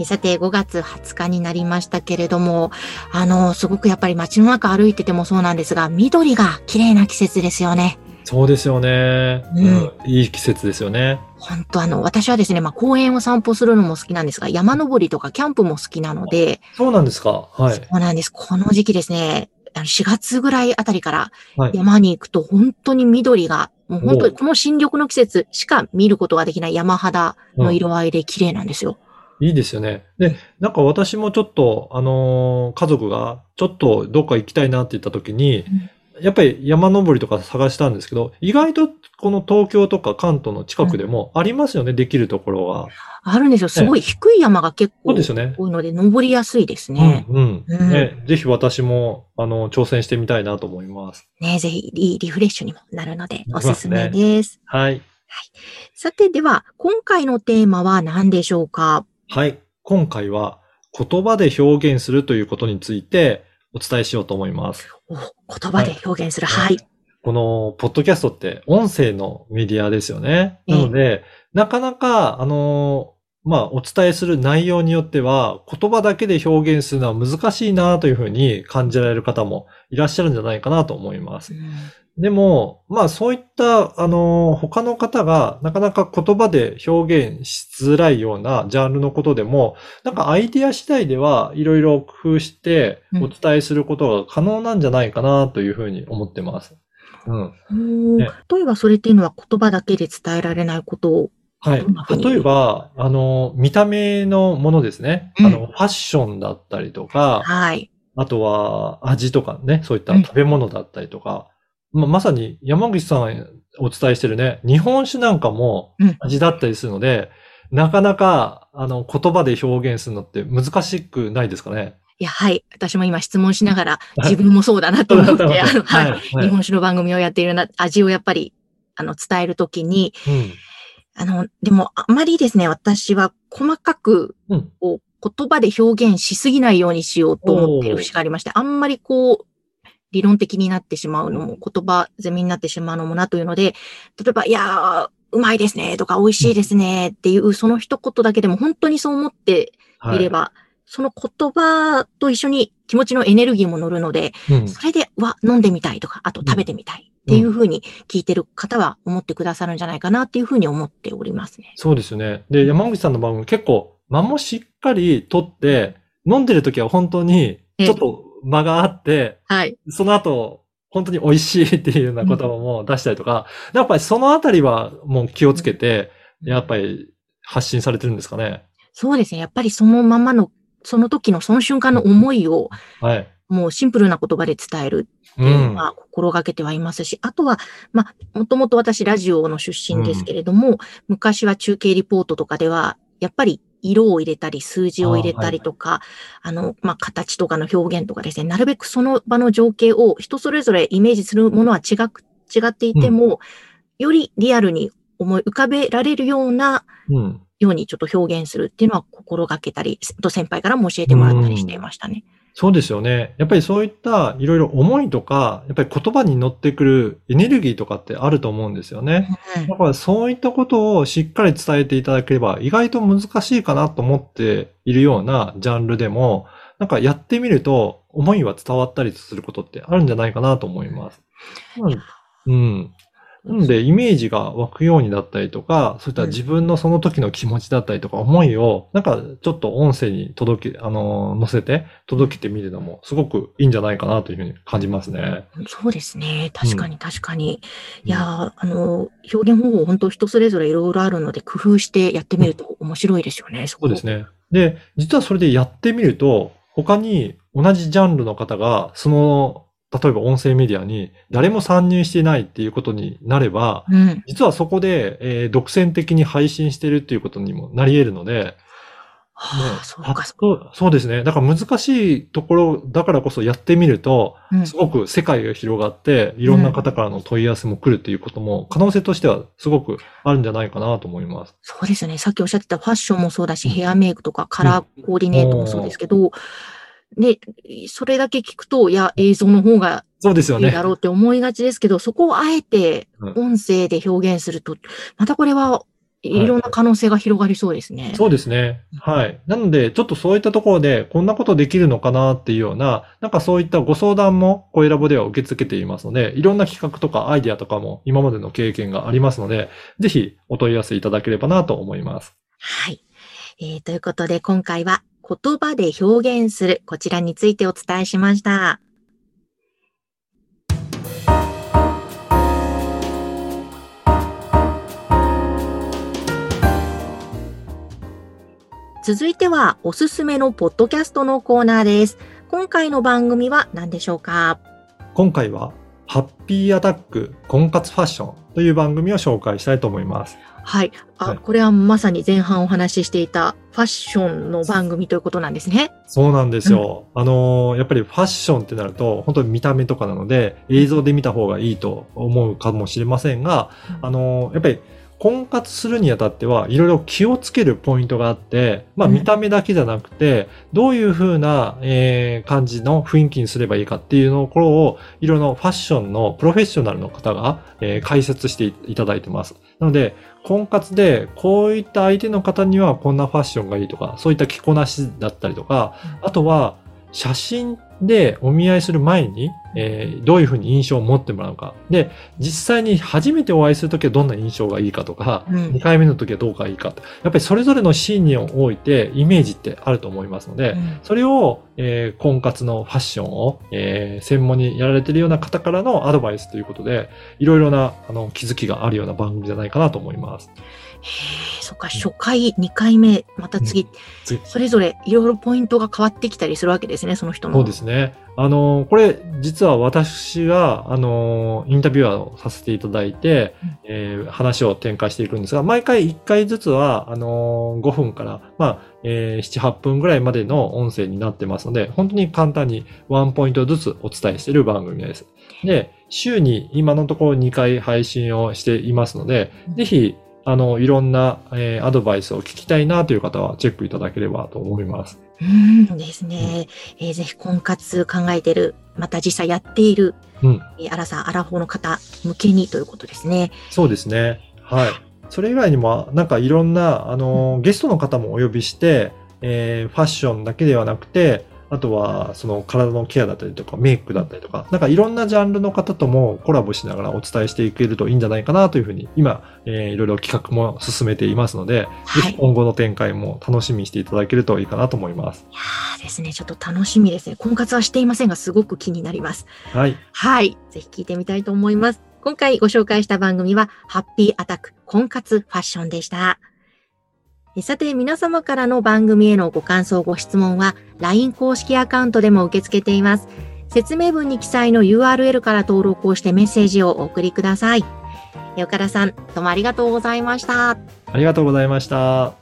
えさて、5月20日になりましたけれども、あの、すごくやっぱり街の中歩いててもそうなんですが、緑が綺麗な季節ですよね。そうですよね。ううんん、いい季節ですよね。本当あの、私はですね、まあ公園を散歩するのも好きなんですが、山登りとかキャンプも好きなので、そうなんですか。はい。そうなんです。この時期ですね、あの4月ぐらいあたりからはい。山に行くと本当に緑が、もう本当おにこの新緑の季節しか見ることができない山肌の色合いで綺麗なんですよ。いいですよね。で、なんか私もちょっと、あのー家族がちょっとどっか行きたいなって言った時に、やっぱり山登りとか探したんですけど、意外とこの東京とか関東の近くでもありますよね、できるところは。あるんですよ。すごい低い山が結構。多いので、登りやすいですね。うん、うん。うんね、ぜひ私も、あの、挑戦してみたいなと思います。ねぜひリリフレッシュにもなるので、なりますおすすめねです。はい。さて、では、今回のテーマは何でしょうか？はい。今回は言葉で表現するということについてお伝えしようと思います。お言葉で表現する。ははいい。このポッドキャストって音声のメディアですよね。ええなので、なかなか、あの、まあ、お伝えする内容によっては、言葉だけで表現するのは難しいなというふうに感じられる方もいらっしゃるんじゃないかなと思います。でも、まあそういった、あの、他の方がなかなか言葉で表現しづらいようなジャンルのことでも、なんかアイディア次第ではいろいろ工夫してうんお伝えすることが可能なんじゃないかなというふうに思ってます。うん。ね例えばそれっていうのは言葉だけで伝えられないことを、はい例えば、あの、見た目のものですね。うんあの、ファッションだったりとか、はい。あとは味とかね、そういったうん食べ物だったりとか、ままさに山口さんお伝えしてるね、日本酒なんかもうん味だったりするので、なかなか、あの、言葉で表現するのって難しくないですかね？いや、はい。私も今質問しながら、はい自分もそうだなと思って。はい。日本酒の番組をやっているな、味をやっぱり、あの、伝えるときに、うん。あの、でも、あまりですね、私は細かく、うん。こう、言葉で表現しすぎないようにしようと思っている節がありまして、あんまりこう、理論的になってしまうのも、言葉攻めになってしまうのもなというので、例えば、いやー、うまいですね、とか、美味しいですね、っていう、その一言だけでも本当にそう思ってはいいれば、その言葉と一緒に気持ちのエネルギーも乗るので、うん。それで、うわ、飲んでみたいとか、あと食べてみたいっていうふうに聞いてる方は思ってくださるんじゃないかなっていうふうに思っておりますね。そうですよね。で、山口さんの番組結構間もしっかり取って、飲んでる時は本当にちょっと間があって、はい。その後、本当に美味しいっていうような言葉も出したりとか、やっぱりそのあたりはもう気をつけて、やっぱり発信されてるんですかね。そうですね。やっぱりそのままの、その時のその瞬間の思いを、はい。もうシンプルな言葉で伝えるってういうのん。は心がけてはいますし、あとは、まあ、もともと私ラジオの出身ですけれども、昔は中継リポートとかでは、やっぱり色を入れたり、数字を入れたりとか、あ,、の、まあ、形とかの表現とかですね、なるべくその場の情景を人それぞれイメージするものは違く、違っていても、よりリアルに思い浮かべられるようなうん。ようにちょっと表現するっていうのは心がけたり、と先輩からも教えてもらったりしていましたね。そうですよね。やっぱりそういったいろいろ思いとか、やっぱり言葉に乗ってくるエネルギーとかってあると思うんですよね。うんだからそういったことをしっかり伝えていただければ意外と難しいかなと思っているようなジャンルでも、なんかやってみると思いは伝わったりすることってあるんじゃないかなと思います。うん。うん。なので、イメージが湧くようにだったりとか、そういった自分のその時の気持ちだったりとか、思いを、なんかちょっと音声に届け、あの、載せて届けてみるのも、すごくいいんじゃないかなというふうに感じますね。そうですね。確かに確かに。いやー、あの、表現方法本当人それぞれいろいろあるので工夫してやってみると面白いですよね。そそうです。ね。で、実はそれでやってみると、他に同じジャンルの方が、その、例えば音声メディアに誰も参入していないっていうことになれば、うん。実はそこで、えー独占的に配信してるっていうことにもなり得るので、はあ、そうか、そそうそうですね。だから難しいところだからこそやってみると、う。うんすごく世界が広がって、いろんな方からの問い合わせも来るっていうことも、可能性としてはすごくあるんじゃないかなと思います。そうですね。さっきおっしゃってたファッションもそうだし、ヘアメイクとかカラーコーディネートもそうですけど、で、それだけ聞くと、いや、映像の方がそうですよねいいだ。ろうって思いがちですけど、そこをあえてうん音声で表現すると、またこれはいろんな可能性が広がりそうですね。そうですね。はい。なので、ちょっとそういったところで、こんなことできるのかなっていうような、なんかそういったご相談も、声ラボでは受け付けていますので、いろんな企画とかアイデアとかも今までの経験がありますので、ぜひお問い合わせいただければなと思います。はい。えーということで、今回は言葉で表現する、こちらについてお伝えしました。続いては、おすすめのポッドキャストのコーナーです。今回の番組は何でしょうか？今回は、ハッピーアタック婚活ファッションという番組を紹介したいと思います。はい。あ、はいこれはまさに前半お話ししていたファッションの番組ということなんですね。そうなんですよ。あのーやっぱりファッションってなると、本当に見た目とかなので、映像で見た方がいいと思うかもしれませんが、あのーやっぱり婚活するにあたっては、いろいろ気をつけるポイントがあって、まあうん見た目だけじゃなくて、どういう風な、えー感じの雰囲気にすればいいかっていうところを、いろいろファッションのプロフェッショナルの方が、えー解説していただいてます。なので、婚活で、こういった相手の方にはこんなファッションがいいとか、そういった着こなしだったりとか、あとは、写真でお見合いする前に、えーどういうふうに印象を持ってもらうか。で、実際に初めてお会いするときはどんな印象がいいかとか、うん2回目のときはどうがいいかと。やっぱりそれぞれのシーンにおいてイメージってあると思いますので、うんそれを、えー婚活のファッションを、えー専門にやられているような方からのアドバイスということで、いろいろなあの気づきがあるような番組じゃないかなと思います。そっか、初回、2回目、また次、次それぞれいろいろポイントが変わってきたりするわけですね、その人の。そうですね。あの、これ、実は私が、あの、インタビュアーをさせていただいて、うんえー話を展開していくんですが、毎回1回ずつは、あの、5分から、まあ、えー7、8分ぐらいまでの音声になってますので、本当に簡単にワンポイントずつお伝えしている番組です。で、週に今のところ2回配信をしていますので、ぜひ、あの、いろんな、えーアドバイスを聞きたいなという方はチェックいただければと思います。うんですね。えーぜひ婚活考えてる、また実際やっている、うんえーアラサー、アラフォーの方向けにということですね。そうですね。はい。それ以外にも、なんかいろんな、あの、ゲストの方もお呼びして、えーファッションだけではなくて、あとは、その体のケアだったりとか、メイクだったりとか、なんかいろんなジャンルの方ともコラボしながらお伝えしていけるといいんじゃないかなというふうに、今、えーいろいろ企画も進めていますので、はいぜひ今後の展開も楽しみにしていただけるといいかなと思います。いやーですね、ちょっと楽しみですね。婚活はしていませんが、すごく気になります。はい。はい。ぜひ聞いてみたいと思います。今回ご紹介した番組は、ハッピーアタック婚活ファッションでした。えさて、皆様からの番組へのご感想、ご質問は、LINE 公式アカウントでも受け付けています。説明文に記載の URL から登録をしてメッセージをお送りください。え岡田さん、どうもありがとうございました。ありがとうございました。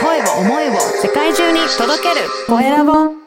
声を思いを世界中に届けるコエラボ